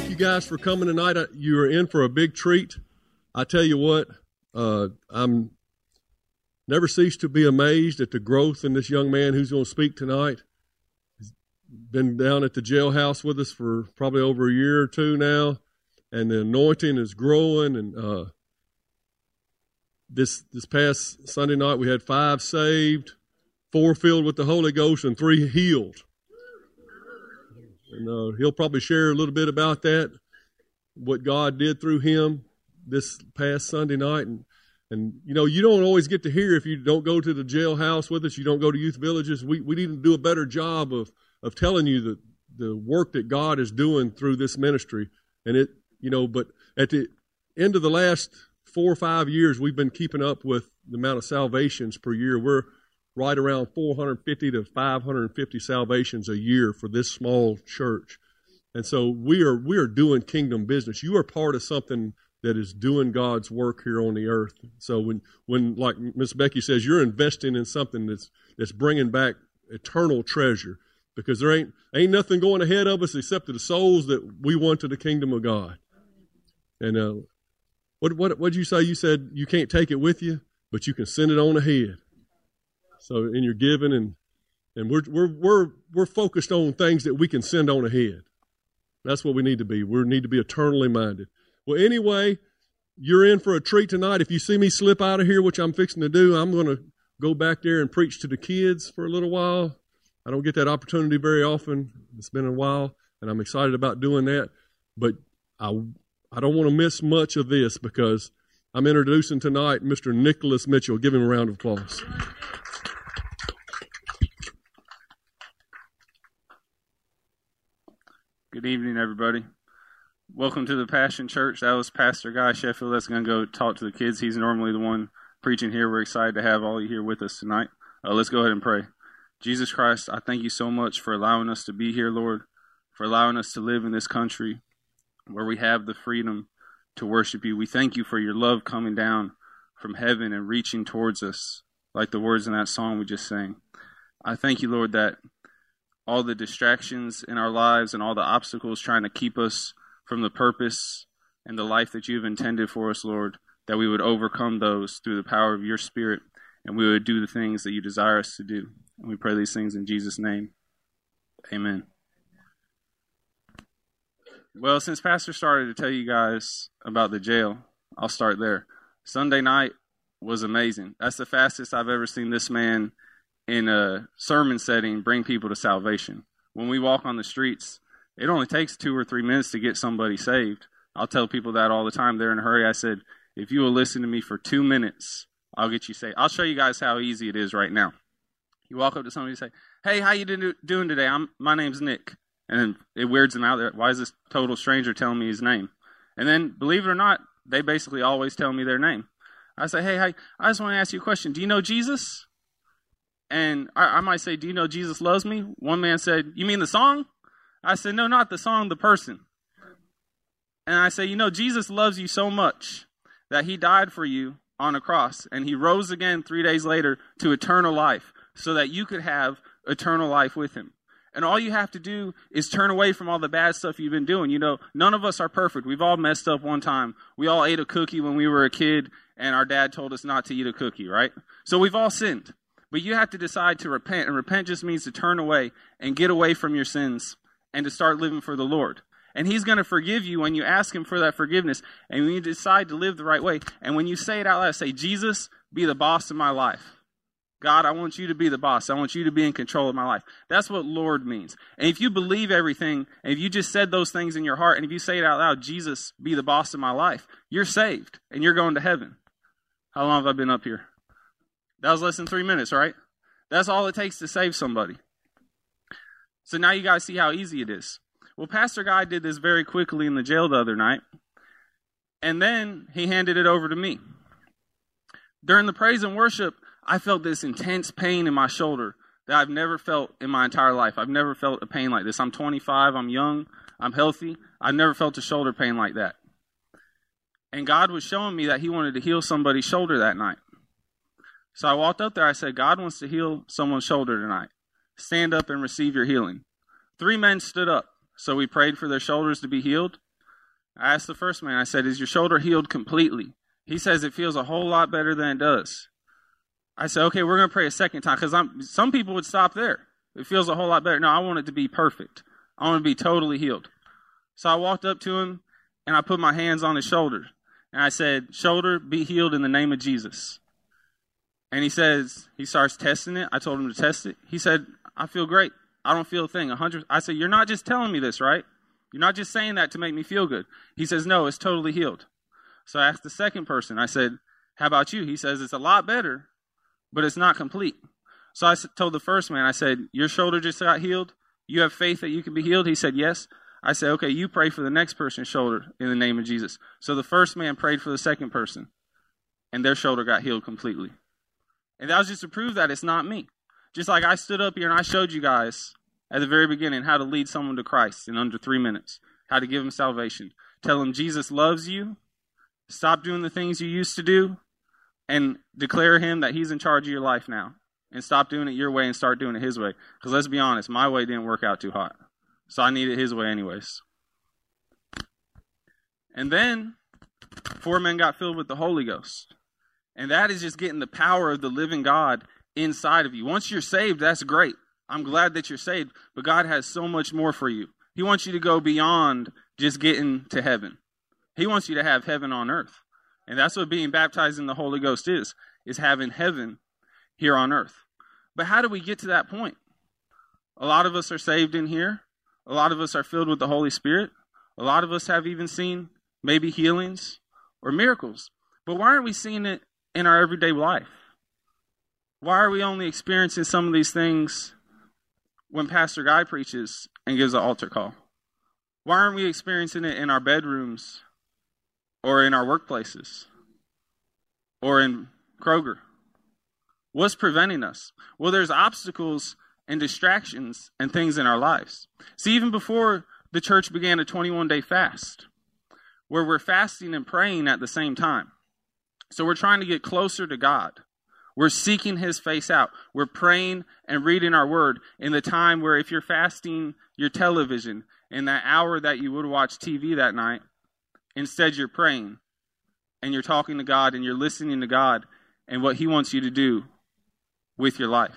thank you guys for coming tonight. You are in for a big treat. I tell you what, uh, I'm never cease to be amazed at the growth in this young man who's going to speak tonight. He's been down at the jailhouse with us for probably over a year or two now, and the anointing is growing. And uh, this this past Sunday night, we had five saved, four filled with the Holy Ghost, and three healed. And uh, he'll probably share a little bit about that, what God did through him this past Sunday night. And, and you know, you don't always get to hear if you don't go to the jailhouse with us, you don't go to youth villages. We, we need to do a better job of, of telling you the, the work that God is doing through this ministry. And it, you know, but at the end of the last four or five years, we've been keeping up with the amount of salvations per year. We're right around 450 to 550 salvations a year for this small church. And so we are we are doing kingdom business. You are part of something that is doing God's work here on the earth. So when when like Miss Becky says, you're investing in something that's that's bringing back eternal treasure because there ain't ain't nothing going ahead of us except the souls that we want to the kingdom of God. And uh, what what what'd you say? You said you can't take it with you, but you can send it on ahead. So in your giving and and we're we're we're we're focused on things that we can send on ahead. That's what we need to be. We need to be eternally minded. Well, anyway, you're in for a treat tonight. If you see me slip out of here, which I'm fixing to do, I'm going to go back there and preach to the kids for a little while. I don't get that opportunity very often. It's been a while, and I'm excited about doing that. But I I don't want to miss much of this because I'm introducing tonight Mr. Nicholas Mitchell. Give him a round of applause. Good evening, everybody. Welcome to the Passion Church. That was Pastor Guy Sheffield. That's going to go talk to the kids. He's normally the one preaching here. We're excited to have all you here with us tonight. Uh, let's go ahead and pray. Jesus Christ, I thank you so much for allowing us to be here, Lord, for allowing us to live in this country where we have the freedom to worship you. We thank you for your love coming down from heaven and reaching towards us, like the words in that song we just sang. I thank you, Lord, that all the distractions in our lives and all the obstacles trying to keep us from the purpose and the life that you've intended for us, Lord, that we would overcome those through the power of your Spirit and we would do the things that you desire us to do. And we pray these things in Jesus' name. Amen. Well, since Pastor started to tell you guys about the jail, I'll start there. Sunday night was amazing. That's the fastest I've ever seen this man in a sermon setting bring people to salvation. When we walk on the streets, it only takes two or three minutes to get somebody saved. I'll tell people that all the time. They're in a hurry. I said, if you will listen to me for two minutes, I'll get you saved. I'll show you guys how easy it is right now. You walk up to somebody and say, "Hey, how you do- doing today? I'm my name's Nick," and it weirds them out. There, why is this total stranger telling me his name? And then, believe it or not, they basically always tell me their name. I say, "Hey, hi, I just want to ask you a question. Do you know Jesus?" And I, I might say, Do you know Jesus loves me? One man said, You mean the song? I said, No, not the song, the person. And I say, You know, Jesus loves you so much that he died for you on a cross and he rose again three days later to eternal life so that you could have eternal life with him. And all you have to do is turn away from all the bad stuff you've been doing. You know, none of us are perfect. We've all messed up one time. We all ate a cookie when we were a kid, and our dad told us not to eat a cookie, right? So we've all sinned. But you have to decide to repent, and repent just means to turn away and get away from your sins and to start living for the Lord. And He's going to forgive you when you ask Him for that forgiveness, and when you decide to live the right way. And when you say it out loud, say, Jesus, be the boss of my life. God, I want you to be the boss. I want you to be in control of my life. That's what Lord means. And if you believe everything, and if you just said those things in your heart, and if you say it out loud, Jesus, be the boss of my life, you're saved and you're going to heaven. How long have I been up here? That was less than three minutes, right? That's all it takes to save somebody. So now you guys see how easy it is. Well, Pastor Guy did this very quickly in the jail the other night, and then he handed it over to me. During the praise and worship, I felt this intense pain in my shoulder that I've never felt in my entire life. I've never felt a pain like this. I'm 25, I'm young, I'm healthy. I've never felt a shoulder pain like that. And God was showing me that He wanted to heal somebody's shoulder that night. So I walked up there. I said, God wants to heal someone's shoulder tonight. Stand up and receive your healing. Three men stood up. So we prayed for their shoulders to be healed. I asked the first man, I said, Is your shoulder healed completely? He says it feels a whole lot better than it does. I said, Okay, we're going to pray a second time because some people would stop there. It feels a whole lot better. No, I want it to be perfect. I want to be totally healed. So I walked up to him and I put my hands on his shoulder. And I said, Shoulder, be healed in the name of Jesus. And he says, he starts testing it. I told him to test it. He said, I feel great. I don't feel a thing. A hundred. I said, You're not just telling me this, right? You're not just saying that to make me feel good. He says, No, it's totally healed. So I asked the second person, I said, How about you? He says, It's a lot better, but it's not complete. So I told the first man, I said, Your shoulder just got healed. You have faith that you can be healed? He said, Yes. I said, Okay, you pray for the next person's shoulder in the name of Jesus. So the first man prayed for the second person, and their shoulder got healed completely. And that was just to prove that it's not me. Just like I stood up here and I showed you guys at the very beginning how to lead someone to Christ in under three minutes, how to give them salvation. Tell them Jesus loves you, stop doing the things you used to do, and declare him that he's in charge of your life now. And stop doing it your way and start doing it his way. Because let's be honest, my way didn't work out too hot. So I needed his way anyways. And then four men got filled with the Holy Ghost. And that is just getting the power of the living God inside of you. Once you're saved, that's great. I'm glad that you're saved, but God has so much more for you. He wants you to go beyond just getting to heaven. He wants you to have heaven on earth. And that's what being baptized in the Holy Ghost is, is having heaven here on earth. But how do we get to that point? A lot of us are saved in here. A lot of us are filled with the Holy Spirit. A lot of us have even seen maybe healings or miracles. But why aren't we seeing it in our everyday life? Why are we only experiencing some of these things when Pastor Guy preaches and gives an altar call? Why aren't we experiencing it in our bedrooms or in our workplaces or in Kroger? What's preventing us? Well, there's obstacles and distractions and things in our lives. See, even before the church began a 21 day fast, where we're fasting and praying at the same time. So we're trying to get closer to God. We're seeking his face out. We're praying and reading our word in the time where if you're fasting your television in that hour that you would watch TV that night, instead you're praying and you're talking to God and you're listening to God and what he wants you to do with your life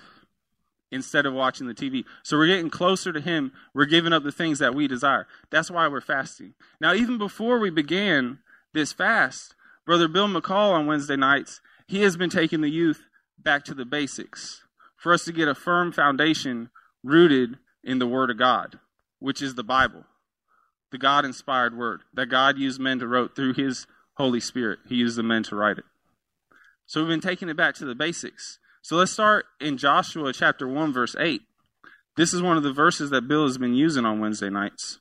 instead of watching the TV. So we're getting closer to him. We're giving up the things that we desire. That's why we're fasting. Now, even before we began this fast, Brother Bill McCall on Wednesday nights, he has been taking the youth back to the basics for us to get a firm foundation rooted in the Word of God, which is the Bible, the God inspired Word that God used men to write through His Holy Spirit. He used the men to write it. So we've been taking it back to the basics. So let's start in Joshua chapter 1, verse 8. This is one of the verses that Bill has been using on Wednesday nights.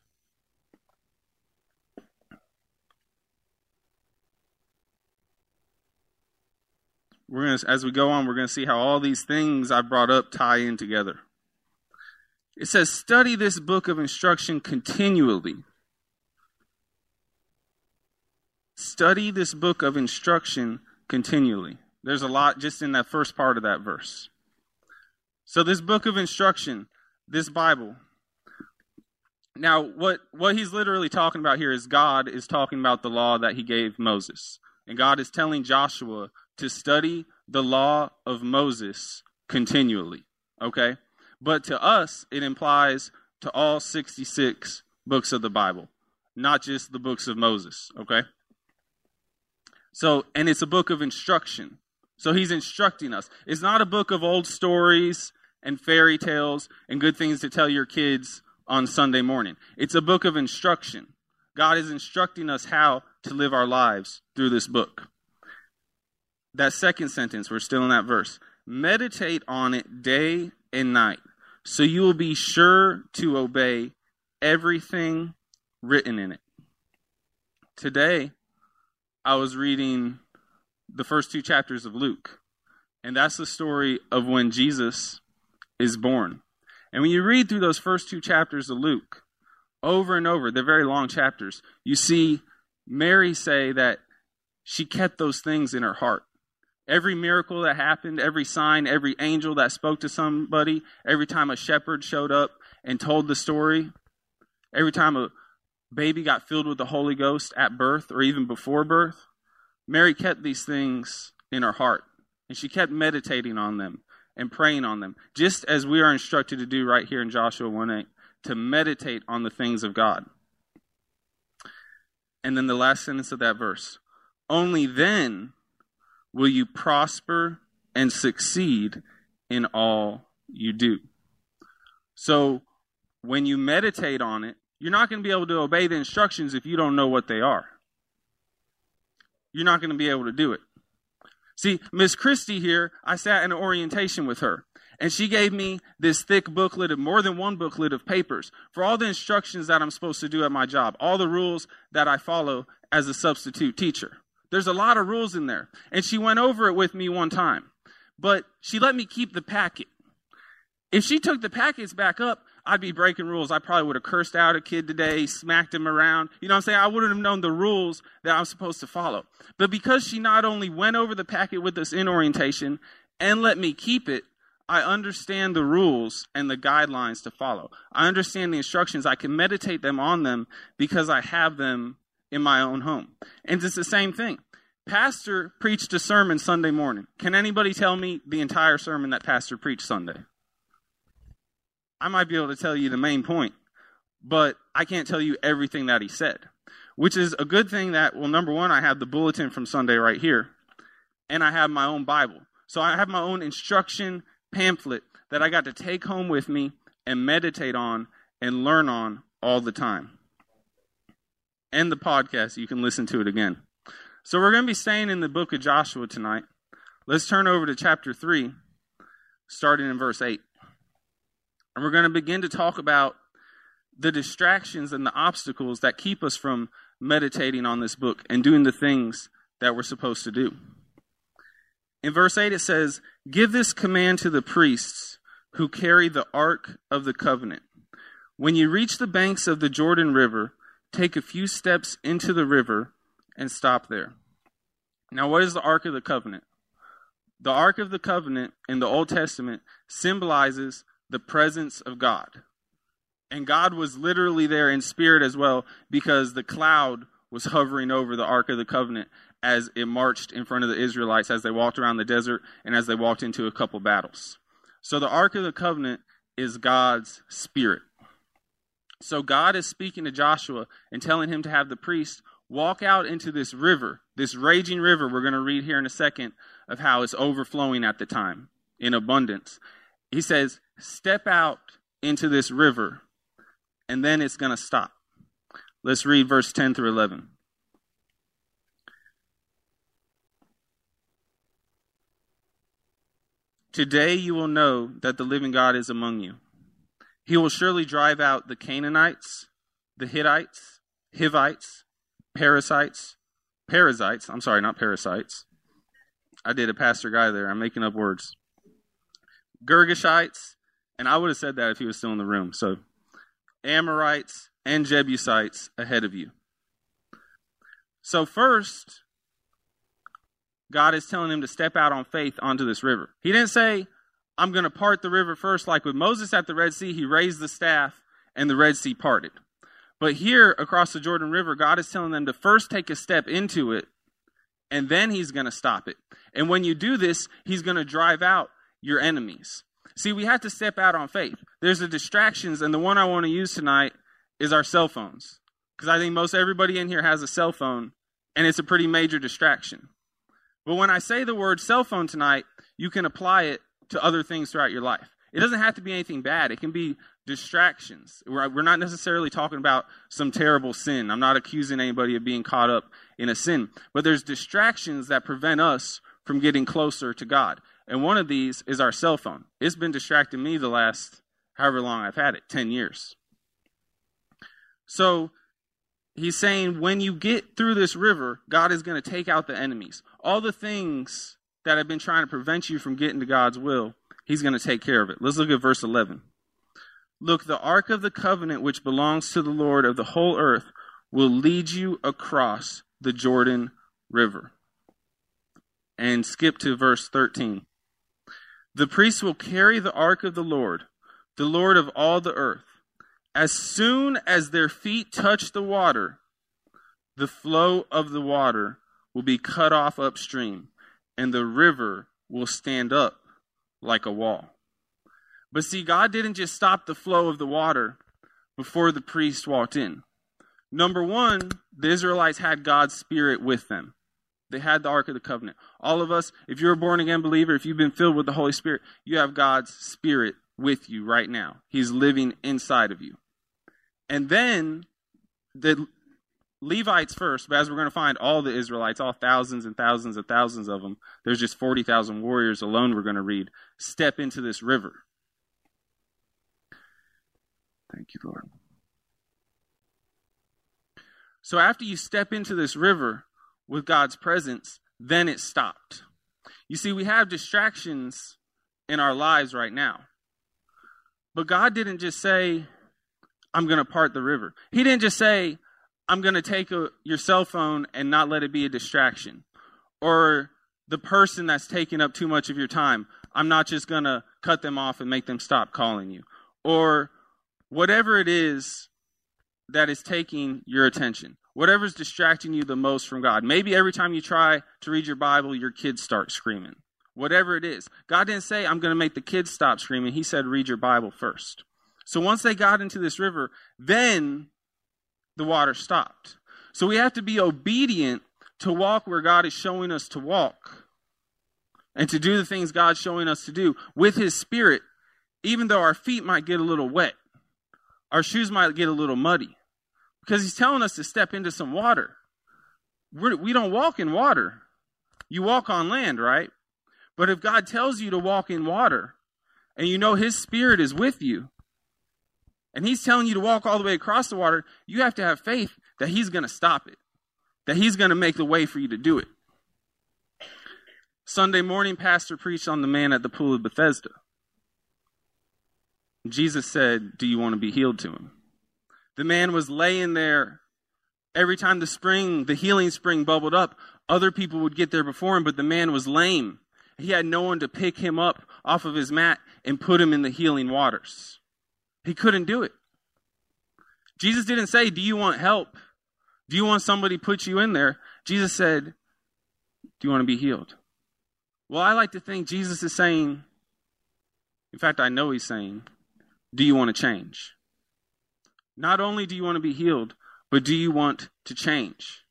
We're going to, as we go on, we're going to see how all these things I brought up tie in together. It says, study this book of instruction continually. Study this book of instruction continually. There's a lot just in that first part of that verse. So, this book of instruction, this Bible. Now, what, what he's literally talking about here is God is talking about the law that he gave Moses. And God is telling Joshua to study the law of Moses continually. Okay? But to us, it implies to all 66 books of the Bible, not just the books of Moses. Okay? So, and it's a book of instruction. So he's instructing us. It's not a book of old stories and fairy tales and good things to tell your kids on Sunday morning. It's a book of instruction. God is instructing us how to live our lives through this book that second sentence, we're still in that verse. Meditate on it day and night, so you will be sure to obey everything written in it. Today, I was reading the first two chapters of Luke, and that's the story of when Jesus is born. And when you read through those first two chapters of Luke, over and over, they're very long chapters, you see Mary say that she kept those things in her heart. Every miracle that happened, every sign, every angel that spoke to somebody, every time a shepherd showed up and told the story, every time a baby got filled with the Holy Ghost at birth or even before birth, Mary kept these things in her heart. And she kept meditating on them and praying on them, just as we are instructed to do right here in Joshua 1 8, to meditate on the things of God. And then the last sentence of that verse only then will you prosper and succeed in all you do. So when you meditate on it, you're not going to be able to obey the instructions if you don't know what they are. You're not going to be able to do it. See, Miss Christie here, I sat in an orientation with her, and she gave me this thick booklet of more than one booklet of papers for all the instructions that I'm supposed to do at my job, all the rules that I follow as a substitute teacher. There's a lot of rules in there. And she went over it with me one time, but she let me keep the packet. If she took the packets back up, I'd be breaking rules. I probably would have cursed out a kid today, smacked him around. You know what I'm saying? I wouldn't have known the rules that I'm supposed to follow. But because she not only went over the packet with us in orientation and let me keep it, I understand the rules and the guidelines to follow. I understand the instructions. I can meditate them on them because I have them in my own home. And it's the same thing. Pastor preached a sermon Sunday morning. Can anybody tell me the entire sermon that Pastor preached Sunday? I might be able to tell you the main point, but I can't tell you everything that he said, which is a good thing that, well, number one, I have the bulletin from Sunday right here, and I have my own Bible. So I have my own instruction pamphlet that I got to take home with me and meditate on and learn on all the time. And the podcast, you can listen to it again. So we're going to be staying in the book of Joshua tonight. Let's turn over to chapter 3, starting in verse 8. And we're going to begin to talk about the distractions and the obstacles that keep us from meditating on this book and doing the things that we're supposed to do. In verse 8, it says, Give this command to the priests who carry the ark of the covenant. When you reach the banks of the Jordan River, take a few steps into the river and stop there. Now, what is the ark of the covenant? The ark of the covenant in the Old Testament symbolizes the presence of God. And God was literally there in spirit as well because the cloud was hovering over the Ark of the Covenant as it marched in front of the Israelites as they walked around the desert and as they walked into a couple battles. So the Ark of the Covenant is God's spirit. So God is speaking to Joshua and telling him to have the priest walk out into this river, this raging river we're going to read here in a second of how it's overflowing at the time in abundance. He says, step out into this river, and then it's going to stop. Let's read verse 10 through 11. Today you will know that the living God is among you. He will surely drive out the Canaanites, the Hittites, Hivites, Parasites, Parasites. I'm sorry, not parasites. I did a pastor guy there. I'm making up words. Girgashites, and I would have said that if he was still in the room. So, Amorites and Jebusites ahead of you. So, first, God is telling him to step out on faith onto this river. He didn't say, I'm going to part the river first, like with Moses at the Red Sea, he raised the staff and the Red Sea parted. But here across the Jordan River, God is telling them to first take a step into it, and then he's going to stop it. And when you do this, he's going to drive out your enemies. See, we have to step out on faith. There's the distractions, and the one I want to use tonight is our cell phones. Because I think most everybody in here has a cell phone, and it's a pretty major distraction. But when I say the word cell phone tonight, you can apply it to other things throughout your life. It doesn't have to be anything bad, it can be distractions. We're, not necessarily talking about some terrible sin. I'm not accusing anybody of being caught up in a sin. But there's distractions that prevent us from getting closer to God. And one of these is our cell phone. It's been distracting me the last however long I've had it 10 years. So he's saying when you get through this river, God is going to take out the enemies. All the things that have been trying to prevent you from getting to God's will, he's going to take care of it. Let's look at verse 11. Look, the ark of the covenant, which belongs to the Lord of the whole earth, will lead you across the Jordan River. And skip to verse 13. The priests will carry the ark of the Lord, the Lord of all the earth. As soon as their feet touch the water, the flow of the water will be cut off upstream, and the river will stand up like a wall. But see, God didn't just stop the flow of the water before the priest walked in. Number one, the Israelites had God's Spirit with them. They had the Ark of the Covenant. All of us, if you're a born again believer, if you've been filled with the Holy Spirit, you have God's Spirit with you right now. He's living inside of you. And then the Levites first, but as we're going to find, all the Israelites, all thousands and thousands and thousands of them, there's just 40,000 warriors alone we're going to read, step into this river. Thank you, Lord. So after you step into this river with God's presence, then it stopped. You see, we have distractions in our lives right now. But God didn't just say, I'm going to part the river. He didn't just say, I'm going to take a, your cell phone and not let it be a distraction. Or the person that's taking up too much of your time, I'm not just going to cut them off and make them stop calling you. Or whatever it is that is taking your attention, whatever's distracting you the most from God. Maybe every time you try to read your Bible, your kids start screaming. Whatever it is. God didn't say, I'm going to make the kids stop screaming. He said, read your Bible first. So once they got into this river, then the water stopped. So we have to be obedient to walk where God is showing us to walk and to do the things God's showing us to do with His Spirit, even though our feet might get a little wet, our shoes might get a little muddy, because He's telling us to step into some water. We're, we do not walk in water, you walk on land, right? But if God tells you to walk in water and you know His Spirit is with you, and he's telling you to walk all the way across the water, you have to have faith that he's going to stop it, that he's going to make the way for you to do it. Sunday morning, Pastor preached on the man at the pool of Bethesda. Jesus said, Do you want to be healed to him? The man was laying there. Every time the spring, the healing spring bubbled up, other people would get there before him, but the man was lame. He had no one to pick him up off of his mat and put him in the healing waters. He couldn't do it. Jesus didn't say, Do you want help? Do you want somebody put you in there? Jesus said, Do you want to be healed? Well, I like to think Jesus is saying, in fact, I know he's saying, Do you want to change? Not only do you want to be healed, but do you want to change?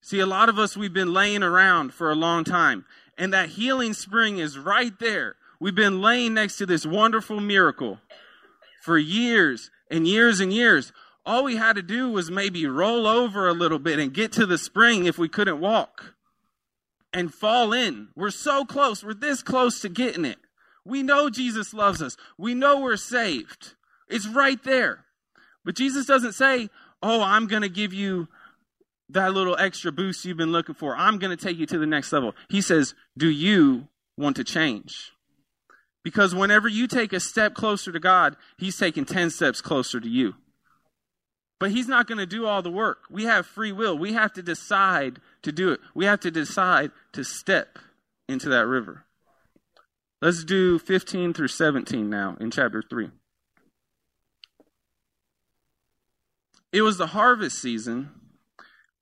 See, a lot of us, we've been laying around for a long time, and that healing spring is right there. We've been laying next to this wonderful miracle for years and years and years. All we had to do was maybe roll over a little bit and get to the spring if we couldn't walk and fall in. We're so close. We're this close to getting it. We know Jesus loves us. We know we're saved. It's right there. But Jesus doesn't say, Oh, I'm going to give you that little extra boost you've been looking for. I'm going to take you to the next level. He says, Do you want to change? Because whenever you take a step closer to God, He's taking 10 steps closer to you. But He's not going to do all the work. We have free will. We have to decide to do it. We have to decide to step into that river. Let's do 15 through 17 now in chapter 3. It was the harvest season,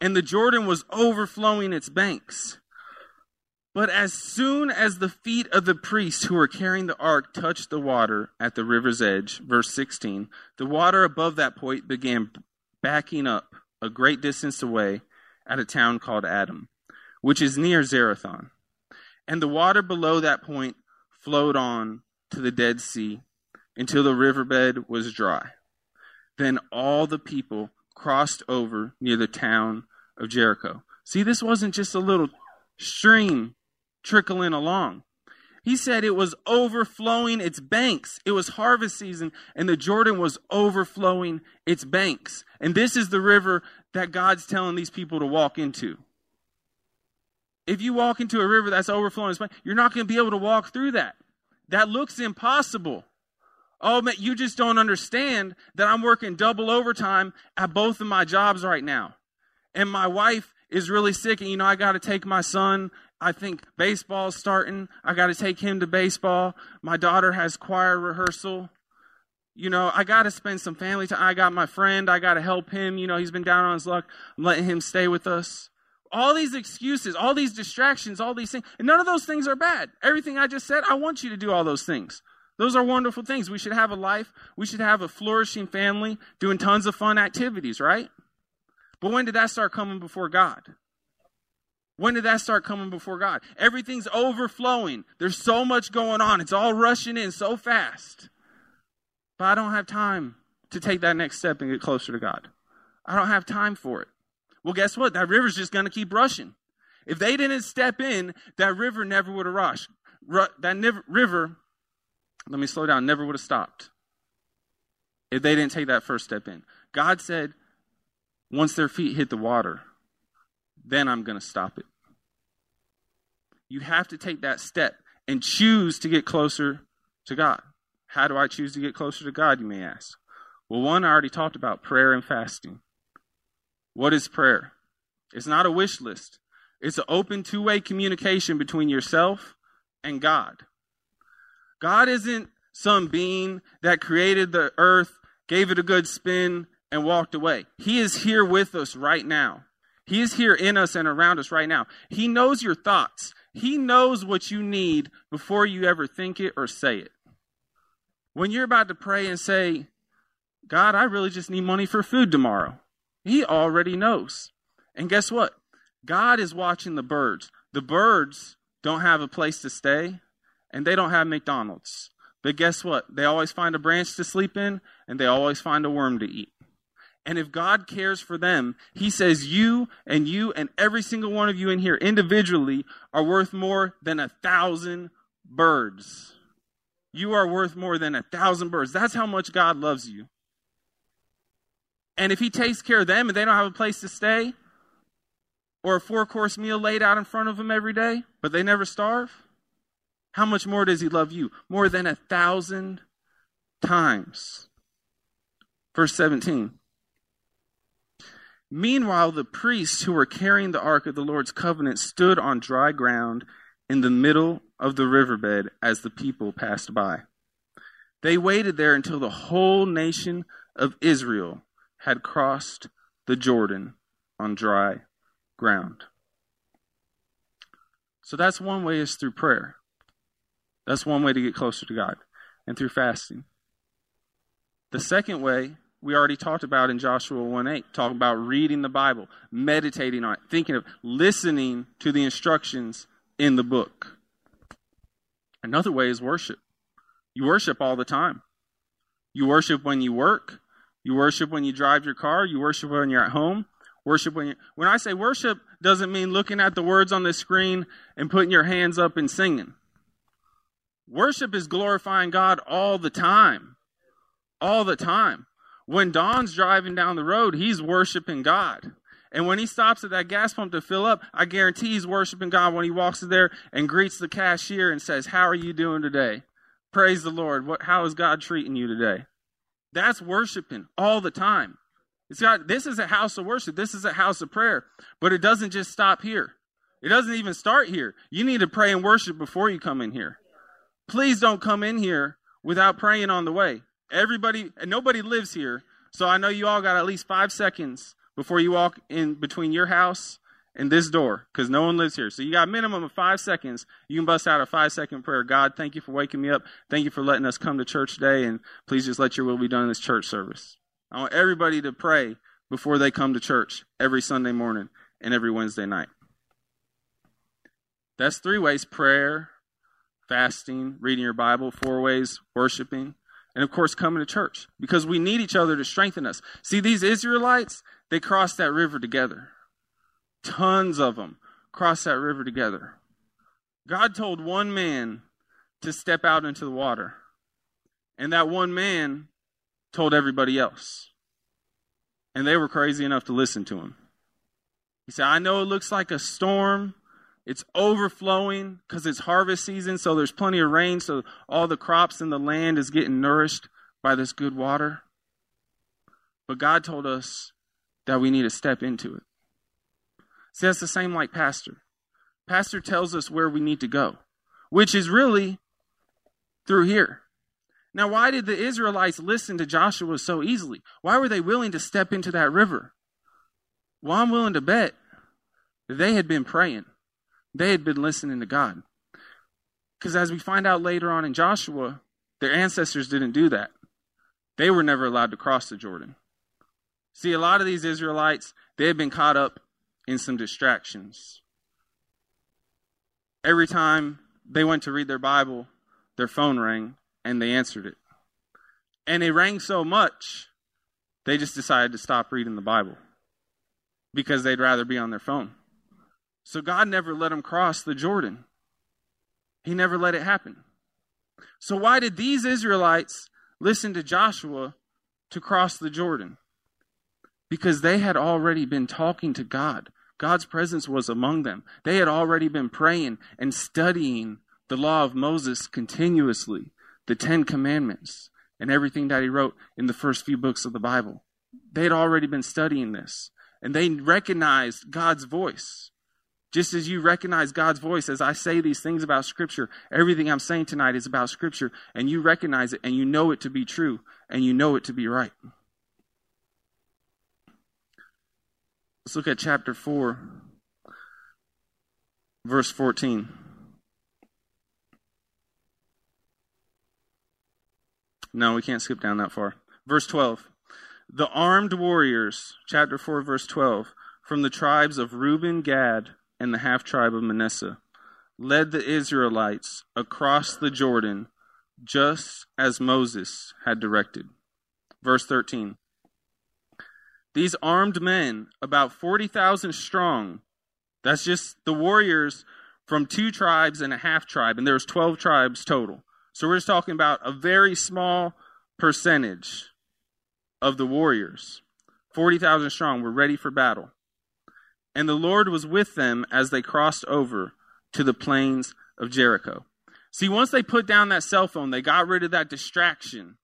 and the Jordan was overflowing its banks. But as soon as the feet of the priests who were carrying the ark touched the water at the river's edge, verse 16, the water above that point began backing up a great distance away at a town called Adam, which is near Zarethan. And the water below that point flowed on to the Dead Sea until the riverbed was dry. Then all the people crossed over near the town of Jericho. See, this wasn't just a little stream trickling along. He said it was overflowing its banks. It was harvest season, and the Jordan was overflowing its banks. And this is the river that God's telling these people to walk into. If you walk into a river that's overflowing its you're not going to be able to walk through that. That looks impossible. Oh, man, you just don't understand that I'm working double overtime at both of my jobs right now. And my wife is really sick, and you know, I got to take my son. I think baseball's starting. I got to take him to baseball. My daughter has choir rehearsal. You know, I got to spend some family time. I got my friend. I got to help him. You know, he's been down on his luck. I'm letting him stay with us. All these excuses, all these distractions, all these things. And none of those things are bad. Everything I just said, I want you to do all those things. Those are wonderful things. We should have a life. We should have a flourishing family doing tons of fun activities, right? But when did that start coming before God? When did that start coming before God? Everything's overflowing. There's so much going on. It's all rushing in so fast. But I don't have time to take that next step and get closer to God. I don't have time for it. Well, guess what? That river's just going to keep rushing. If they didn't step in, that river never would have rushed. That river let me slow down, never would have stopped if they didn't take that first step in. God said, once their feet hit the water, then I'm going to stop it. You have to take that step and choose to get closer to God. How do I choose to get closer to God, you may ask? Well, one, I already talked about prayer and fasting. What is prayer? It's not a wish list, it's an open two way communication between yourself and God. God isn't some being that created the earth, gave it a good spin, and walked away. He is here with us right now. He is here in us and around us right now. He knows your thoughts. He knows what you need before you ever think it or say it. When you're about to pray and say, God, I really just need money for food tomorrow, He already knows. And guess what? God is watching the birds. The birds don't have a place to stay, and they don't have McDonald's. But guess what? They always find a branch to sleep in, and they always find a worm to eat. And if God cares for them, He says you and you and every single one of you in here individually are worth more than a thousand birds. You are worth more than a thousand birds. That's how much God loves you. And if He takes care of them and they don't have a place to stay, or a four course meal laid out in front of them every day, but they never starve, how much more does he love you? More than a thousand times. Verse 17. Meanwhile, the priests who were carrying the ark of the Lord's covenant stood on dry ground in the middle of the riverbed as the people passed by. They waited there until the whole nation of Israel had crossed the Jordan on dry ground. So that's one way is through prayer. That's one way to get closer to God, and through fasting. The second way we already talked about in Joshua 1 8, talking about reading the Bible, meditating on it, thinking of listening to the instructions in the book. Another way is worship. You worship all the time. You worship when you work. You worship when you drive your car. You worship when you're at home. Worship when you when I say worship doesn't mean looking at the words on the screen and putting your hands up and singing. Worship is glorifying God all the time. All the time. When Don's driving down the road, he's worshiping God. And when he stops at that gas pump to fill up, I guarantee he's worshiping God when he walks in there and greets the cashier and says, How are you doing today? Praise the Lord. What, how is God treating you today? That's worshiping all the time. It's got, this is a house of worship. This is a house of prayer. But it doesn't just stop here. It doesn't even start here. You need to pray and worship before you come in here please don't come in here without praying on the way. Everybody, and nobody lives here, so I know you all got at least five seconds before you walk in between your house and this door, because no one lives here. So you got a minimum of five seconds. You can bust out a five second prayer. God, thank you for waking me up. Thank you for letting us come to church today, and please just let your will be done in this church service. I want everybody to pray before they come to church every Sunday morning and every Wednesday night. That's three ways prayer, fasting, reading your Bible, four ways, worshiping, and of course, coming to church because we need each other to strengthen us. See, these Israelites, they crossed that river together. Tons of them crossed that river together. God told one man to step out into the water. And that one man told everybody else. And they were crazy enough to listen to him. He said, I know it looks like a storm. It's overflowing because it's harvest season, so there's plenty of rain, so all the crops in the land is getting nourished by this good water. But God told us that we need to step into it. See, that's the same like Pastor. Pastor tells us where we need to go, which is really through here. Now, why did the Israelites listen to Joshua so easily? Why were they willing to step into that river? Well, I'm willing to bet that they had been praying, they had been listening to God. Because as we find out later on in Joshua, their ancestors didn't do that. They were never allowed to cross the Jordan. See, a lot of these Israelites, they had been caught up in some distractions. Every time they went to read their Bible, their phone rang and they answered it. And it rang so much, they just decided to stop reading the Bible because they'd rather be on their phone. So God never let them cross the Jordan. He never let it happen. So why did these Israelites listen to Joshua to cross the Jordan? Because they had already been talking to God. God's presence was among them. They had already been praying and studying the law of Moses continuously, the Ten Commandments, and everything that he wrote in the first few books of the Bible. They had already been studying this, and they recognized God's voice. Just as you recognize God's voice as I say these things about Scripture, everything I'm saying tonight is about Scripture, and you recognize it and you know it to be true and you know it to be right. Let's look at chapter 4, verse 14. No, we can't skip down that far. Verse 12. The armed warriors, chapter 4, verse 12, from the tribes of Reuben, Gad, and the half tribe of Manasseh, led the Israelites across the Jordan just as Moses had directed. Verse 13. These armed men, about 40,000 strong, that's just the warriors from two tribes and a half tribe, and there's 12 tribes total. So we're just talking about a very small percentage of the warriors. 40,000 strong were ready for battle. And the Lord was with them as they crossed over to the plains of Jericho. See, once they put down that cell phone, they got rid of that distraction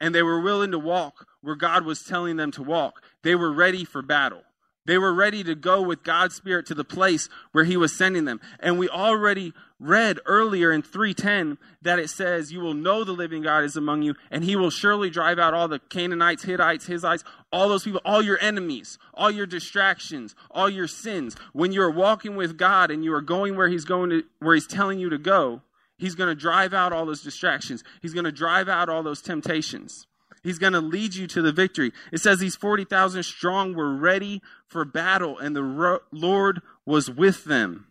and they were willing to walk where God was telling them to walk. They were ready for battle. They were ready to go with God's Spirit to the place where He was sending them. And we already read earlier in 310 that it says, You will know the living God is among you, and He will surely drive out all the Canaanites, Hittites, Hivites, all those people, all your enemies, all your distractions, all your sins. When you are walking with God and you are going where He's going to, where He's telling you to go, He's going to drive out all those distractions. He's going to drive out all those temptations. He's going to lead you to the victory. It says these 40,000 strong were ready for battle, and the ro- Lord was with them.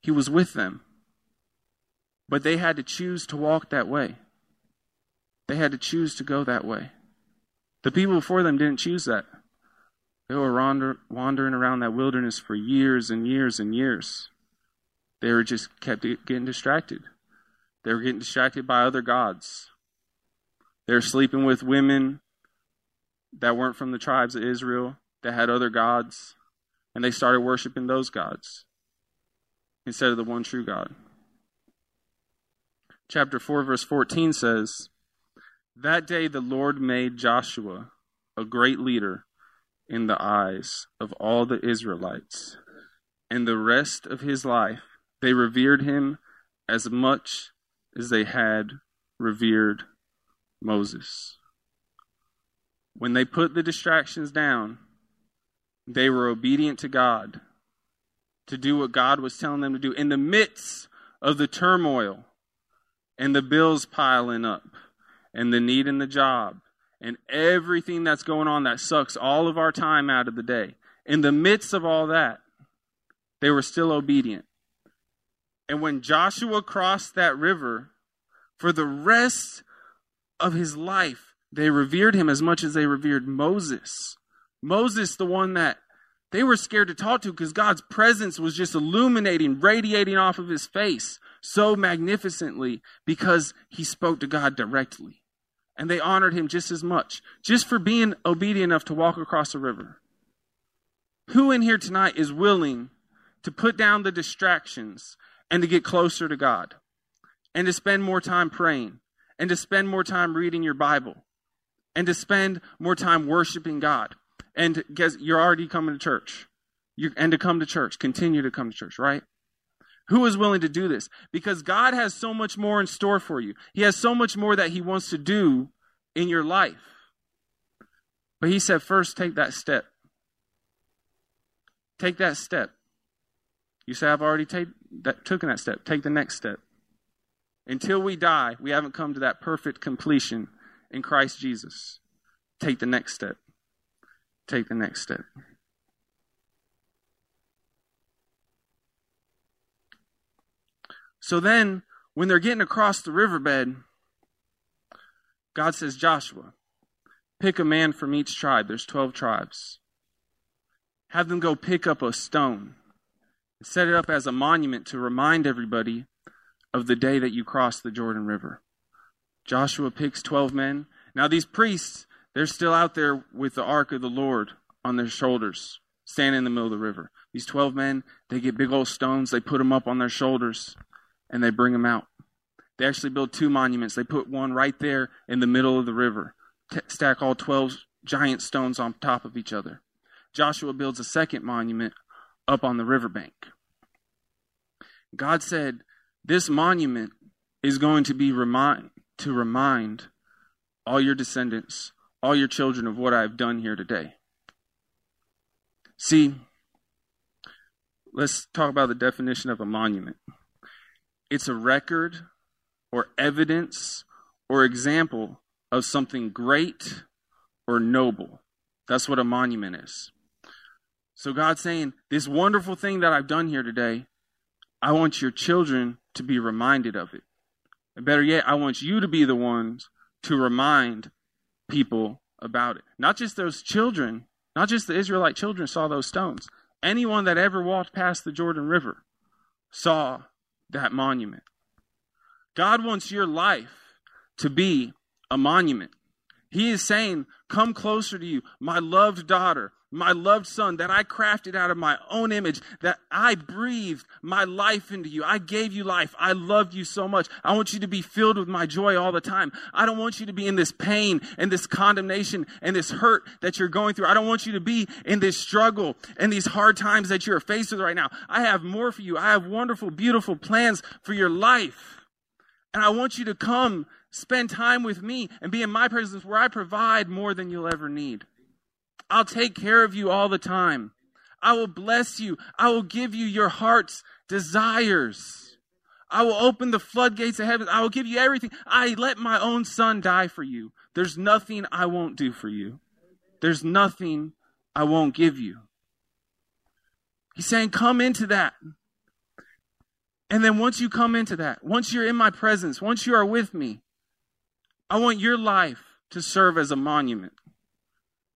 He was with them. But they had to choose to walk that way. They had to choose to go that way. The people before them didn't choose that. They were wander, wandering around that wilderness for years and years and years. They were just kept getting distracted. They were getting distracted by other gods. They were sleeping with women that weren't from the tribes of Israel, that had other gods, and they started worshiping those gods instead of the one true God. Chapter 4, verse 14 says, That day the Lord made Joshua a great leader in the eyes of all the Israelites, and the rest of his life they revered him as much as they had revered Moses. When they put the distractions down, they were obedient to God to do what God was telling them to do in the midst of the turmoil and the bills piling up and the need in the job and everything that's going on that sucks all of our time out of the day. In the midst of all that, they were still obedient. And when Joshua crossed that river, for the rest of his life, they revered him as much as they revered Moses. Moses, the one that They were scared to talk to because God's presence was just illuminating, radiating off of his face so magnificently because he spoke to God directly. And they honored him just as much, just for being obedient enough to walk across the river. Who in here tonight is willing to put down the distractions and to get closer to God and to spend more time praying and to spend more time reading your Bible and to spend more time worshiping God? And guess you're already coming to church. You, and to come to church, continue to come to church, right? Who is willing to do this? Because God has so much more in store for you. He has so much more that He wants to do in your life. But He said, first, take that step. Take that step. You say, I've already take, that, taken that step. Take the next step. Until we die, we haven't come to that perfect completion in Christ Jesus. Take the next step. Take the next step. So then, when they're getting across the riverbed, God says, Joshua, pick a man from each tribe. There's 12 tribes. Have them go pick up a stone and set it up as a monument to remind everybody of the day that you crossed the Jordan River. Joshua picks 12 men. Now, these priests, they're still out there with the ark of the Lord on their shoulders, standing in the middle of the river. These 12 men, they get big old stones, they put them up on their shoulders, and they bring them out. They actually build two monuments. They put one right there in the middle of the river, t- stack all 12 giant stones on top of each other. Joshua builds a second monument up on the riverbank. God said, This monument is going to be remind, to remind all your descendants, all your children of what I've done here today. See, let's talk about the definition of a monument it's a record or evidence or example of something great or noble. That's what a monument is. So God's saying, This wonderful thing that I've done here today, I want your children to be reminded of it. And better yet, I want you to be the ones to remind people about it. Not just those children, not just the Israelite children saw those stones. Anyone that ever walked past the Jordan River saw that monument. God wants your life to be a monument. He is saying, Come closer to you, my loved daughter, my loved son, that I crafted out of my own image, that I breathed my life into you. I gave you life. I loved you so much. I want you to be filled with my joy all the time. I don't want you to be in this pain and this condemnation and this hurt that you're going through. I don't want you to be in this struggle and these hard times that you're faced with right now. I have more for you. I have wonderful, beautiful plans for your life. And I want you to come spend time with me and be in my presence where I provide more than you'll ever need. I'll take care of you all the time. I will bless you. I will give you your heart's desires. I will open the floodgates of heaven. I will give you everything. I let my own son die for you. There's nothing I won't do for you. There's nothing I won't give you. He's saying, come into that. And then once you come into that, once you're in my presence, once you are with me, I want your life to serve as a monument.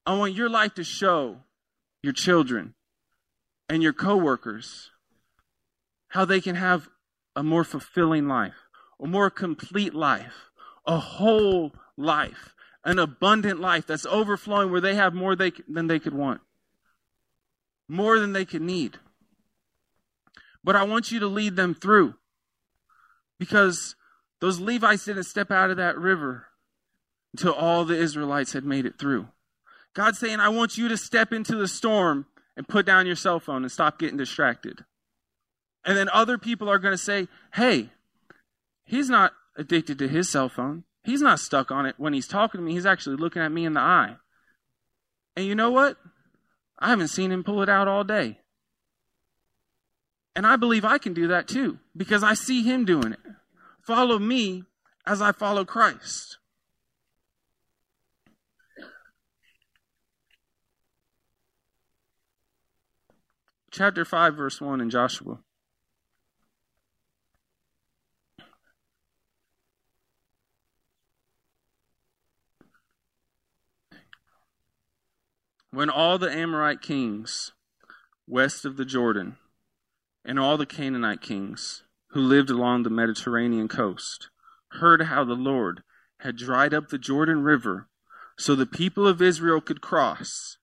I want your life to show your children and your coworkers how they can have a more fulfilling life, a more complete life, a whole life, an abundant life that's overflowing where they have more they, than they could want, more than they could need. But I want you to lead them through because those Levites didn't step out of that river until all the Israelites had made it through. God's saying, I want you to step into the storm and put down your cell phone and stop getting distracted. And then other people are going to say, hey, he's not addicted to his cell phone. He's not stuck on it when he's talking to me. He's actually looking at me in the eye. And you know what? I haven't seen him pull it out all day. And I believe I can do that too because I see him doing it. Follow me as I follow Christ. Chapter 5, verse 1 in Joshua. When all the Amorite kings west of the Jordan, and all the Canaanite kings who lived along the Mediterranean coast heard how the Lord had dried up the Jordan River so the people of Israel could cross,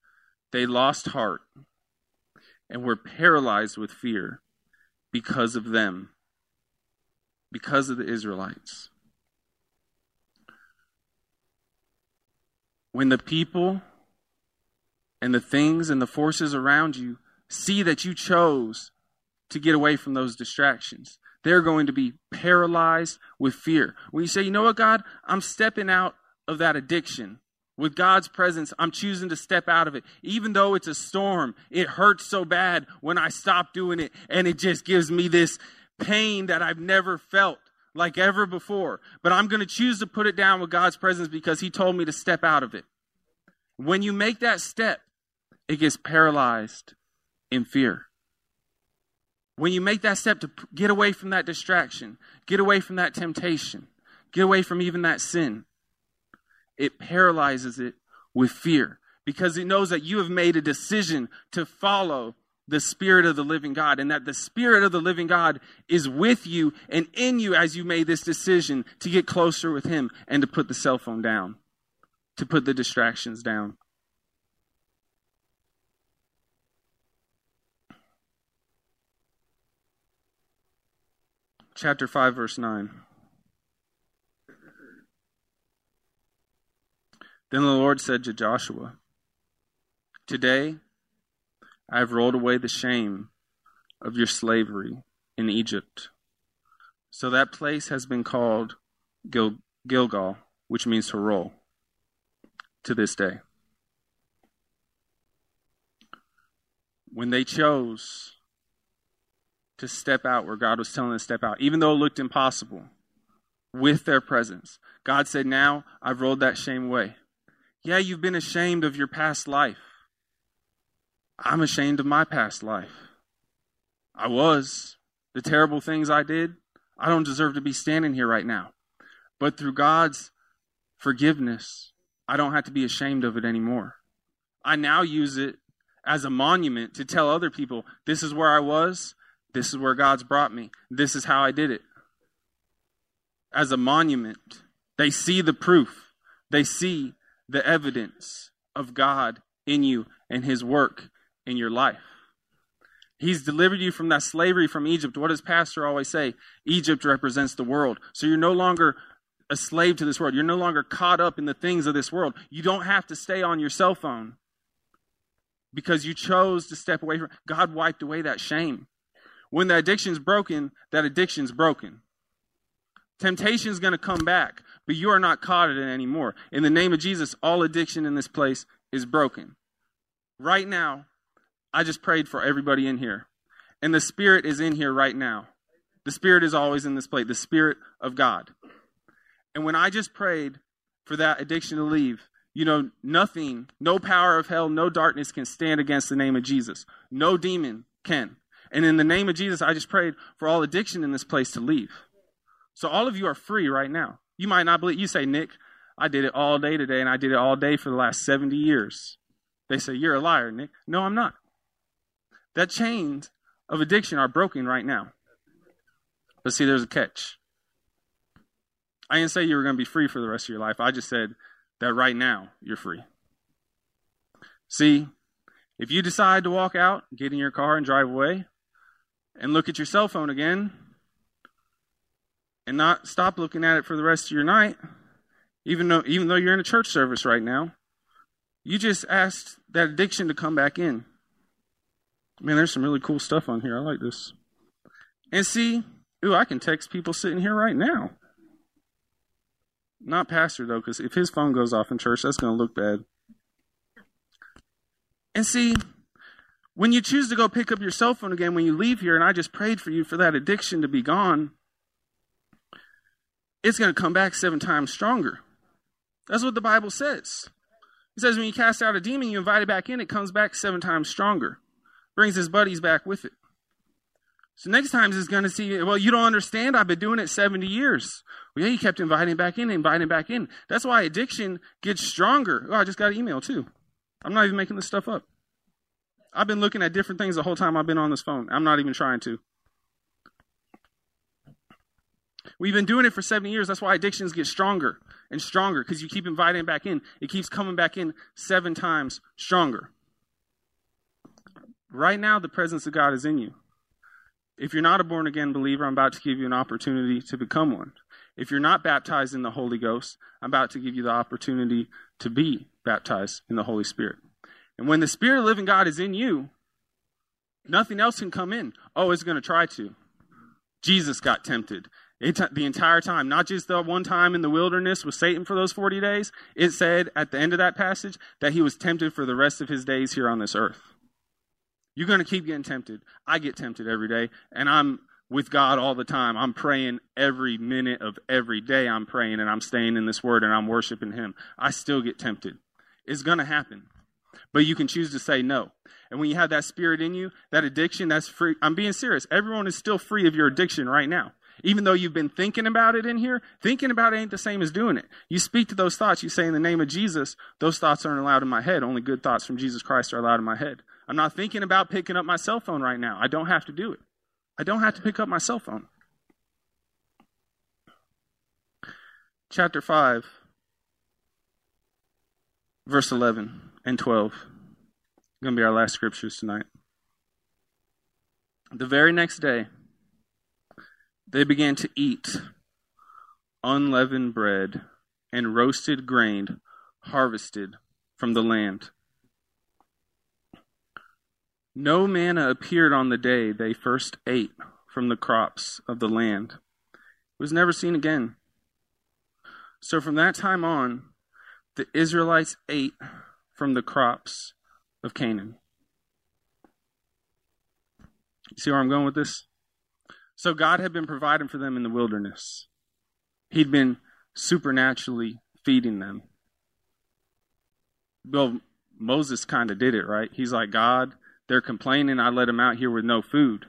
they lost heart and were paralyzed with fear because of them, because of the Israelites. When the people and the things and the forces around you see that you chose to get away from those distractions, they're going to be paralyzed with fear. When you say, you know what, God, I'm stepping out of that addiction. With God's presence, I'm choosing to step out of it. Even though it's a storm, it hurts so bad when I stop doing it, and it just gives me this pain that I've never felt like ever before. But I'm going to choose to put it down with God's presence because He told me to step out of it. When you make that step, it gets paralyzed in fear. When you make that step to get away from that distraction, get away from that temptation, get away from even that sin, it paralyzes it with fear because it knows that you have made a decision to follow the Spirit of the living God and that the Spirit of the living God is with you and in you as you made this decision to get closer with Him and to put the cell phone down, to put the distractions down. Chapter 5, verse 9. Then the Lord said to Joshua, Today I have rolled away the shame of your slavery in Egypt. So that place has been called Gil- Gilgal, which means to roll, to this day. When they chose to step out where God was telling them to step out, even though it looked impossible, with their presence, God said, Now I've rolled that shame away. Yeah, you've been ashamed of your past life. I'm ashamed of my past life. I was. The terrible things I did, I don't deserve to be standing here right now. But through God's forgiveness, I don't have to be ashamed of it anymore. I now use it as a monument to tell other people this is where I was, this is where God's brought me, this is how I did it. As a monument, they see the proof, they see the evidence of God in you and his work in your life. He's delivered you from that slavery from Egypt. What does Pastor always say? Egypt represents the world. So you're no longer a slave to this world. You're no longer caught up in the things of this world. You don't have to stay on your cell phone because you chose to step away from God wiped away that shame. When the addiction's broken, that addiction's broken. Temptation's going to come back, but you are not caught in it anymore. In the name of Jesus, all addiction in this place is broken. Right now, I just prayed for everybody in here. And the Spirit is in here right now. The Spirit is always in this place, the Spirit of God. And when I just prayed for that addiction to leave, you know, nothing, no power of hell, no darkness can stand against the name of Jesus. No demon can. And in the name of Jesus, I just prayed for all addiction in this place to leave. So all of you are free right now. You might not believe, you say, Nick, I did it all day today and I did it all day for the last 70 years. They say, You're a liar, Nick. No, I'm not. That chains of addiction are broken right now. But see, there's a catch. I didn't say you were going to be free for the rest of your life. I just said that right now you're free. See, if you decide to walk out, get in your car and drive away, and look at your cell phone again, and not stop looking at it for the rest of your night, even though even though you're in a church service right now, you just asked that addiction to come back in. Man, there's some really cool stuff on here. I like this. And see, ooh, I can text people sitting here right now. Not pastor though, because if his phone goes off in church, that's going to look bad. And see, when you choose to go pick up your cell phone again when you leave here, and I just prayed for you for that addiction to be gone, it's going to come back seven times stronger. That's what the Bible says. It says when you cast out a demon, you invite it back in, it comes back seven times stronger. Brings his buddies back with it. So next time he's going to see, well, you don't understand. I've been doing it 70 years. Well, yeah, you kept inviting back in, inviting back in. That's why addiction gets stronger. Oh, I just got an email too. I'm not even making this stuff up. I've been looking at different things the whole time I've been on this phone. I'm not even trying to. We've been doing it for seven years. That's why addictions get stronger and stronger because you keep inviting it back in. It keeps coming back in seven times stronger. Right now, the presence of God is in you. If you're not a born again believer, I'm about to give you an opportunity to become one. If you're not baptized in the Holy Ghost, I'm about to give you the opportunity to be baptized in the Holy Spirit. And when the Spirit of living God is in you, nothing else can come in. Oh, it's going to try to. Jesus got tempted the entire time, not just the one time in the wilderness with Satan for those 40 days. It said at the end of that passage that he was tempted for the rest of his days here on this earth. You're going to keep getting tempted. I get tempted every day, and I'm with God all the time. I'm praying every minute of every day. I'm praying and I'm staying in this word and I'm worshiping Him. I still get tempted. It's going to happen. But you can choose to say no. And when you have that spirit in you, that addiction, that's free. I'm being serious. Everyone is still free of your addiction right now. Even though you've been thinking about it in here, thinking about it ain't the same as doing it. You speak to those thoughts, you say, in the name of Jesus, those thoughts aren't allowed in my head. Only good thoughts from Jesus Christ are allowed in my head. I'm not thinking about picking up my cell phone right now. I don't have to do it. I don't have to pick up my cell phone. Chapter 5, verse 11 and 12. Going to be our last scriptures tonight. The very next day, they began to eat unleavened bread and roasted grain harvested from the land. No manna appeared on the day they first ate from the crops of the land. It was never seen again. So from that time on, the Israelites ate from the crops of Canaan. You see where I'm going with this? So God had been providing for them in the wilderness. He'd been supernaturally feeding them. Well, Moses kind of did it, right? He's like, God, they're complaining. I let them out here with no food.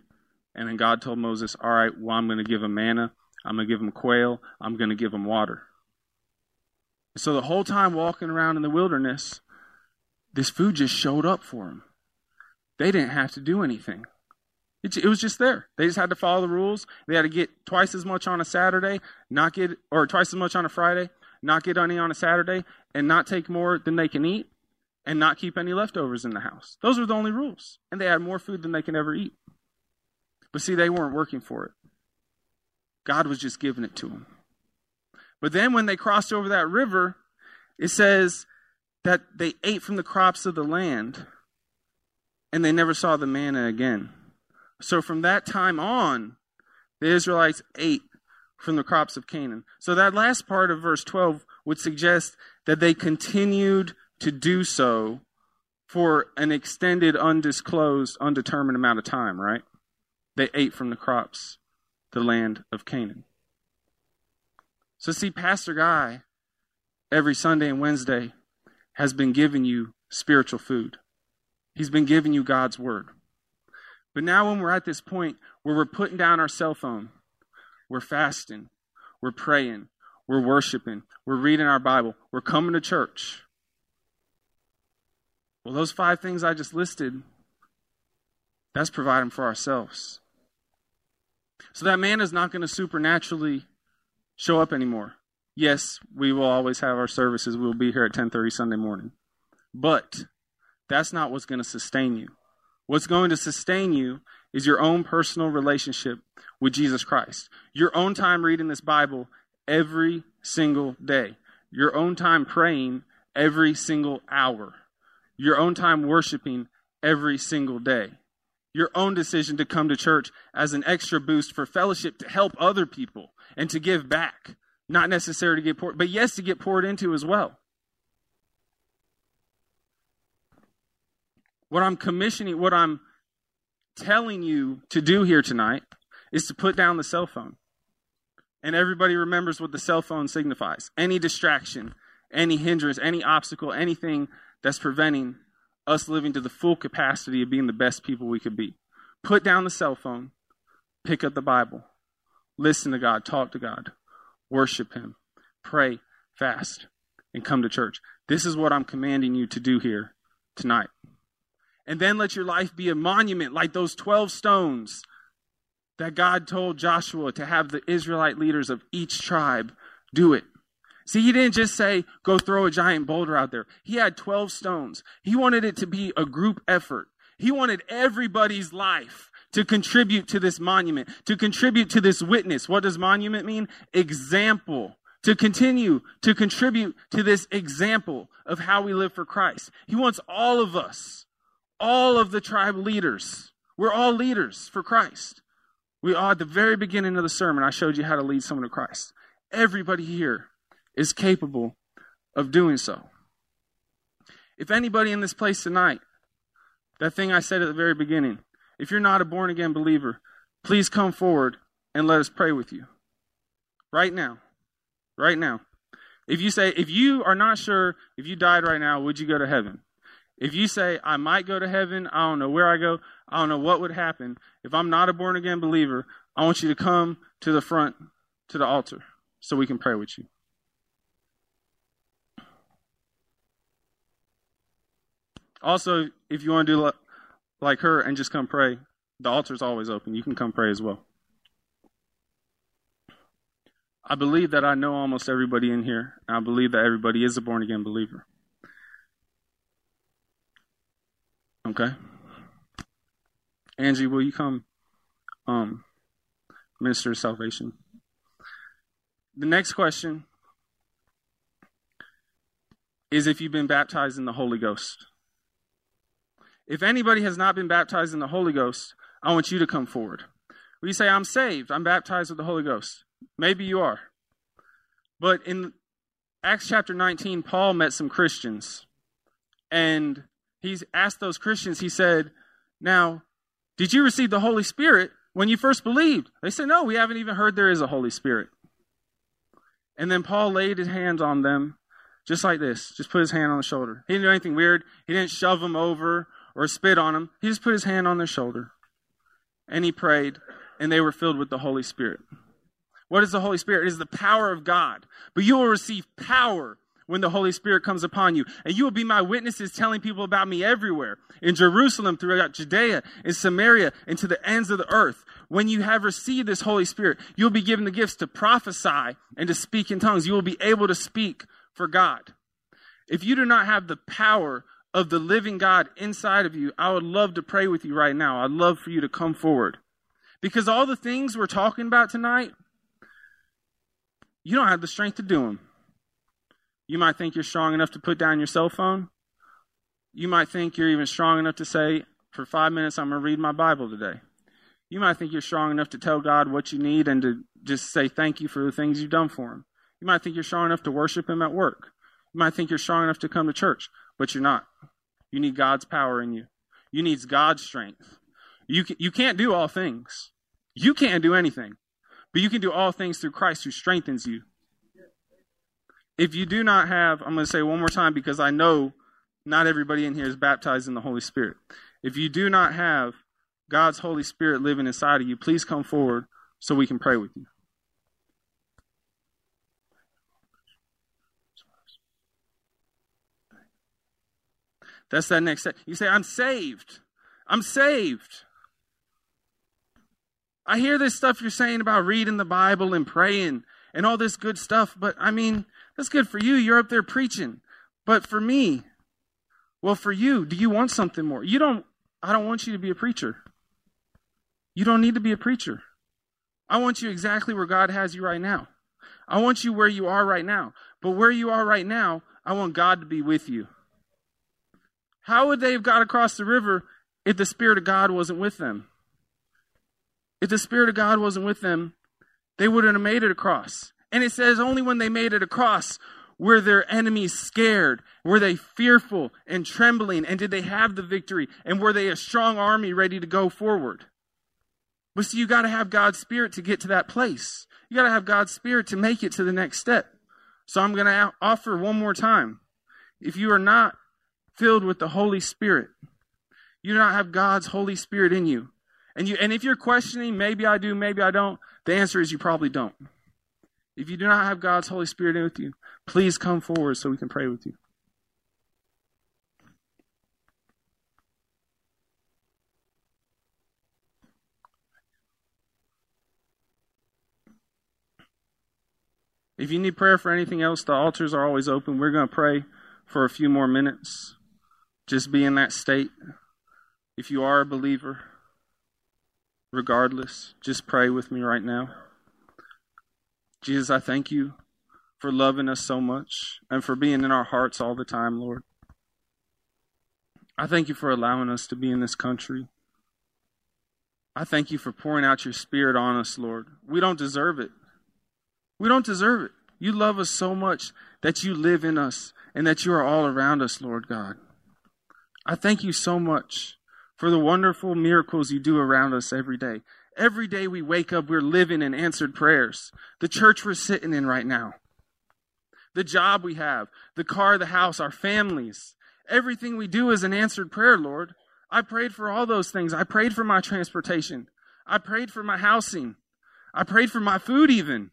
And then God told Moses, All right, well, I'm going to give them manna. I'm going to give them quail. I'm going to give them water. So the whole time walking around in the wilderness, this food just showed up for them. They didn't have to do anything. It, it was just there. They just had to follow the rules. They had to get twice as much on a Saturday, not get, or twice as much on a Friday, not get any on a Saturday, and not take more than they can eat, and not keep any leftovers in the house. Those were the only rules. And they had more food than they can ever eat. But see, they weren't working for it. God was just giving it to them. But then when they crossed over that river, it says that they ate from the crops of the land and they never saw the manna again. So from that time on, the Israelites ate from the crops of Canaan. So that last part of verse 12 would suggest that they continued to do so for an extended, undisclosed, undetermined amount of time, right? They ate from the crops, the land of Canaan. So, see, Pastor Guy, every Sunday and Wednesday, has been giving you spiritual food. He's been giving you God's word. But now, when we're at this point where we're putting down our cell phone, we're fasting, we're praying, we're worshiping, we're reading our Bible, we're coming to church. Well, those five things I just listed, that's providing for ourselves. So that man is not going to supernaturally show up anymore. Yes, we will always have our services. We'll be here at 10:30 Sunday morning. But that's not what's going to sustain you. What's going to sustain you is your own personal relationship with Jesus Christ. Your own time reading this Bible every single day. Your own time praying every single hour. Your own time worshiping every single day. Your own decision to come to church as an extra boost for fellowship to help other people and to give back. Not necessarily to get poured, but yes, to get poured into as well. What I'm commissioning, what I'm telling you to do here tonight is to put down the cell phone. And everybody remembers what the cell phone signifies any distraction, any hindrance, any obstacle, anything that's preventing us living to the full capacity of being the best people we could be. Put down the cell phone, pick up the Bible, listen to God, talk to God, worship Him, pray, fast, and come to church. This is what I'm commanding you to do here tonight. And then let your life be a monument like those 12 stones that God told Joshua to have the Israelite leaders of each tribe do it. See, he didn't just say, go throw a giant boulder out there. He had 12 stones. He wanted it to be a group effort. He wanted everybody's life to contribute to this monument, to contribute to this witness. What does monument mean? Example. To continue to contribute to this example of how we live for Christ. He wants all of us, all of the tribe leaders. We're all leaders for Christ. We are at the very beginning of the sermon. I showed you how to lead someone to Christ. Everybody here is capable of doing so. If anybody in this place tonight, that thing I said at the very beginning, if you're not a born again believer, please come forward and let us pray with you. Right now. Right now. If you say, if you are not sure if you died right now, would you go to heaven? If you say, I might go to heaven, I don't know where I go, I don't know what would happen. If I'm not a born again believer, I want you to come to the front, to the altar, so we can pray with you. Also, if you want to do like her and just come pray, the altar's always open. You can come pray as well. I believe that I know almost everybody in here. I believe that everybody is a born again believer. Okay? Angie, will you come um, minister salvation? The next question is if you've been baptized in the Holy Ghost. If anybody has not been baptized in the Holy Ghost, I want you to come forward. Will you say, I'm saved, I'm baptized with the Holy Ghost? Maybe you are. But in Acts chapter 19, Paul met some Christians. And he's asked those Christians, he said, Now, did you receive the Holy Spirit when you first believed? They said, No, we haven't even heard there is a Holy Spirit. And then Paul laid his hands on them just like this, just put his hand on the shoulder. He didn't do anything weird. He didn't shove them over or spit on them. He just put his hand on their shoulder and he prayed, and they were filled with the Holy Spirit. What is the Holy Spirit? It is the power of God. But you will receive power when the Holy Spirit comes upon you. And you will be my witnesses telling people about me everywhere in Jerusalem, throughout Judea, in Samaria, and to the ends of the earth. When you have received this Holy Spirit, you'll be given the gifts to prophesy and to speak in tongues. You will be able to speak for God. If you do not have the power of the living God inside of you, I would love to pray with you right now. I'd love for you to come forward. Because all the things we're talking about tonight, you don't have the strength to do them. You might think you're strong enough to put down your cell phone. You might think you're even strong enough to say, for five minutes, I'm going to read my Bible today. You might think you're strong enough to tell God what you need and to just say thank you for the things you've done for Him. You might think you're strong enough to worship Him at work. You might think you're strong enough to come to church, but you're not. You need God's power in you. You need God's strength. You, you can't do all things. You can't do anything, but you can do all things through Christ who strengthens you. If you do not have, I'm going to say one more time because I know not everybody in here is baptized in the Holy Spirit. If you do not have God's Holy Spirit living inside of you, please come forward so we can pray with you. That's that next step. You say, I'm saved. I'm saved. I hear this stuff you're saying about reading the Bible and praying and all this good stuff, but I mean, that's good for you. You're up there preaching. But for me, well, for you, do you want something more? You don't, I don't want you to be a preacher. You don't need to be a preacher. I want you exactly where God has you right now. I want you where you are right now. But where you are right now, I want God to be with you. How would they have got across the river if the Spirit of God wasn't with them? If the Spirit of God wasn't with them, they wouldn't have made it across. And it says only when they made it across were their enemies scared? Were they fearful and trembling? And did they have the victory? And were they a strong army ready to go forward? But see, you got to have God's Spirit to get to that place. You got to have God's Spirit to make it to the next step. So I'm going to offer one more time. If you are not filled with the Holy Spirit. You do not have God's Holy Spirit in you. And you and if you're questioning, maybe I do, maybe I don't, the answer is you probably don't. If you do not have God's Holy Spirit with you, please come forward so we can pray with you. If you need prayer for anything else, the altars are always open. We're going to pray for a few more minutes. Just be in that state. If you are a believer, regardless, just pray with me right now. Jesus, I thank you for loving us so much and for being in our hearts all the time, Lord. I thank you for allowing us to be in this country. I thank you for pouring out your spirit on us, Lord. We don't deserve it. We don't deserve it. You love us so much that you live in us and that you are all around us, Lord God. I thank you so much for the wonderful miracles you do around us every day. Every day we wake up, we're living in answered prayers. The church we're sitting in right now, the job we have, the car, the house, our families. Everything we do is an answered prayer, Lord. I prayed for all those things. I prayed for my transportation. I prayed for my housing. I prayed for my food, even.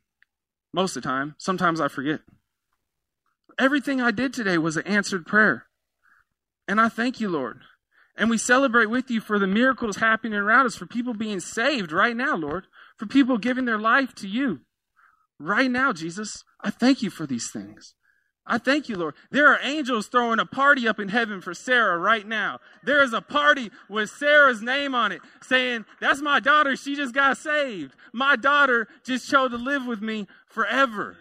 Most of the time. Sometimes I forget. Everything I did today was an answered prayer. And I thank you, Lord. And we celebrate with you for the miracles happening around us, for people being saved right now, Lord, for people giving their life to you right now, Jesus. I thank you for these things. I thank you, Lord. There are angels throwing a party up in heaven for Sarah right now. There is a party with Sarah's name on it saying, That's my daughter. She just got saved. My daughter just chose to live with me forever.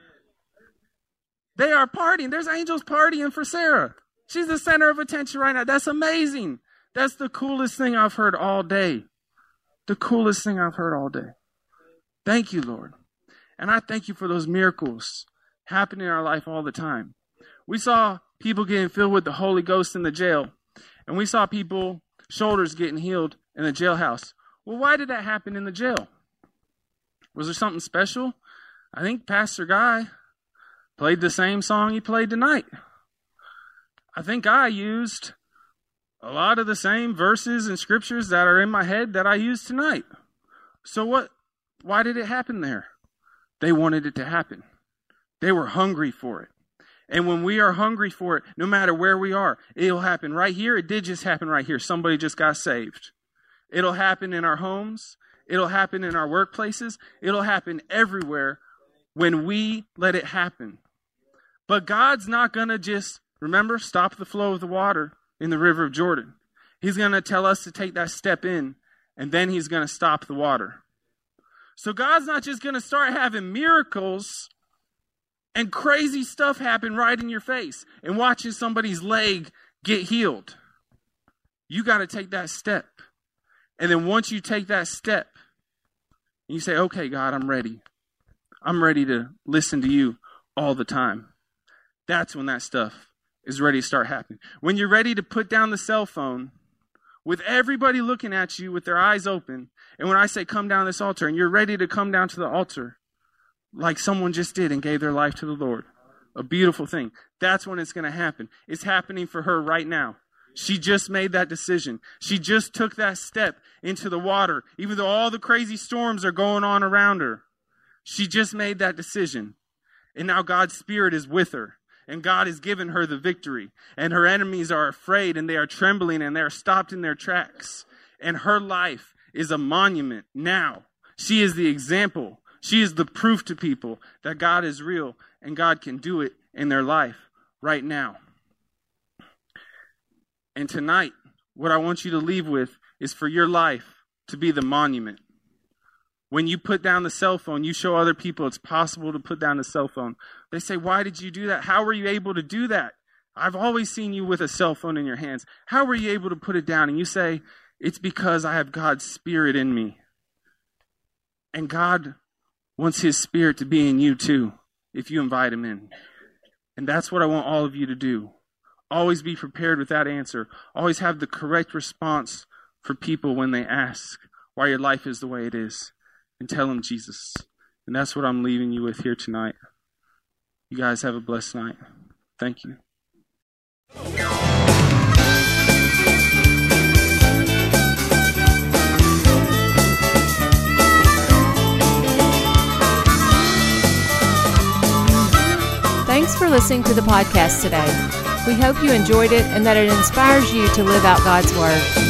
They are partying. There's angels partying for Sarah. She's the center of attention right now. That's amazing. That's the coolest thing I've heard all day. The coolest thing I've heard all day. Thank you, Lord. And I thank you for those miracles happening in our life all the time. We saw people getting filled with the Holy Ghost in the jail, and we saw people shoulders getting healed in the jailhouse. Well, why did that happen in the jail? Was there something special? I think Pastor Guy played the same song he played tonight. I think I used a lot of the same verses and scriptures that are in my head that I used tonight. So what why did it happen there? They wanted it to happen. They were hungry for it. And when we are hungry for it, no matter where we are, it'll happen right here. It did just happen right here. Somebody just got saved. It'll happen in our homes. It'll happen in our workplaces. It'll happen everywhere when we let it happen. But God's not going to just, remember, stop the flow of the water in the river of Jordan. He's going to tell us to take that step in, and then He's going to stop the water. So God's not just going to start having miracles and crazy stuff happen right in your face and watching somebody's leg get healed. You got to take that step. And then once you take that step, and you say, okay, God, I'm ready. I'm ready to listen to you all the time. That's when that stuff is ready to start happening. When you're ready to put down the cell phone with everybody looking at you with their eyes open, and when I say come down this altar, and you're ready to come down to the altar, like someone just did and gave their life to the Lord. A beautiful thing. That's when it's going to happen. It's happening for her right now. She just made that decision. She just took that step into the water, even though all the crazy storms are going on around her. She just made that decision. And now God's Spirit is with her. And God has given her the victory. And her enemies are afraid and they are trembling and they are stopped in their tracks. And her life is a monument now. She is the example she is the proof to people that God is real and God can do it in their life right now. And tonight, what I want you to leave with is for your life to be the monument. When you put down the cell phone, you show other people it's possible to put down the cell phone. They say, Why did you do that? How were you able to do that? I've always seen you with a cell phone in your hands. How were you able to put it down? And you say, It's because I have God's Spirit in me. And God wants His Spirit to be in you too, if you invite Him in. And that's what I want all of you to do. Always be prepared with that answer. Always have the correct response for people when they ask why your life is the way it is. And tell them Jesus. And that's what I'm leaving you with here tonight. You guys have a blessed night. Thank you. Thanks for listening to the podcast today. We hope you enjoyed it and that it inspires you to live out God's Word.